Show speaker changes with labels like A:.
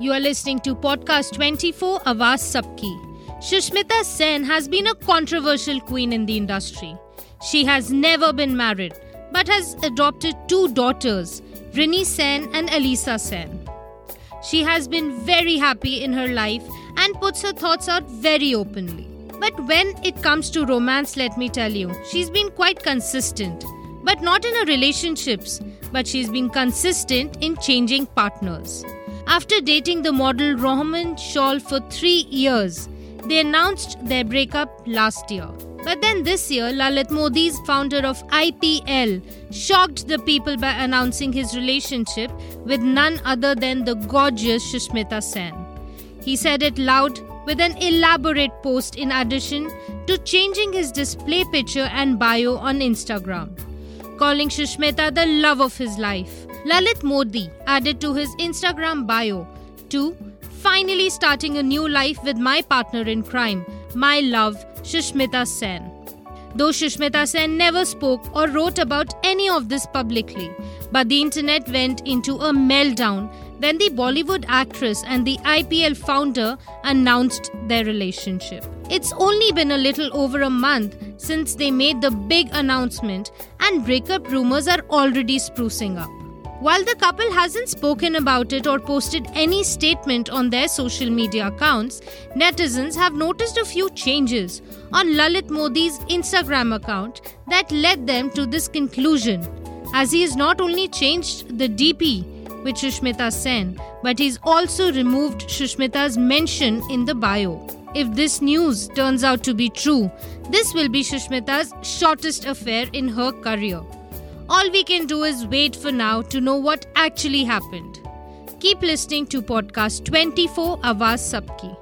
A: You are listening to podcast 24 Awaaz Sabki. Sushmita Sen has been a controversial queen in the industry. She has never been married but has adopted two daughters, Renee Sen and Alisah Sen. She has been very happy in her life and puts her thoughts out very openly. But when it comes to romance, let me tell you, she's been quite consistent. But not in her relationships, but she's been consistent in changing partners. After dating the model Rohman Shawl for three years, they announced their breakup last year. But then this year, Lalit Modi's founder of IPL shocked the people by announcing his relationship with none other than the gorgeous Sushmita Sen. He said it loud with an elaborate post in addition to changing his display picture and bio on Instagram, calling Sushmita the love of his life. Lalit Modi added to his Instagram bio to finally starting a new life with my partner in crime, my love, Sushmita Sen. Though Sushmita Sen never spoke or wrote about any of this publicly, but the internet went into a meltdown when the Bollywood actress and the IPL founder announced their relationship. It's only been a little over a month since they made the big announcement, and breakup rumors are already sprucing up. While the couple hasn't spoken about it or posted any statement on their social media accounts, netizens have noticed a few changes on Lalit Modi's Instagram account that led them to this conclusion, as he has not only changed the DP with Sushmita Sen, but he's also removed Sushmita's mention in the bio. If this news turns out to be true, this will be Sushmita's shortest affair in her career. All we can do is wait for now to know what actually happened. Keep listening to podcast 24 Awaaz Sabki.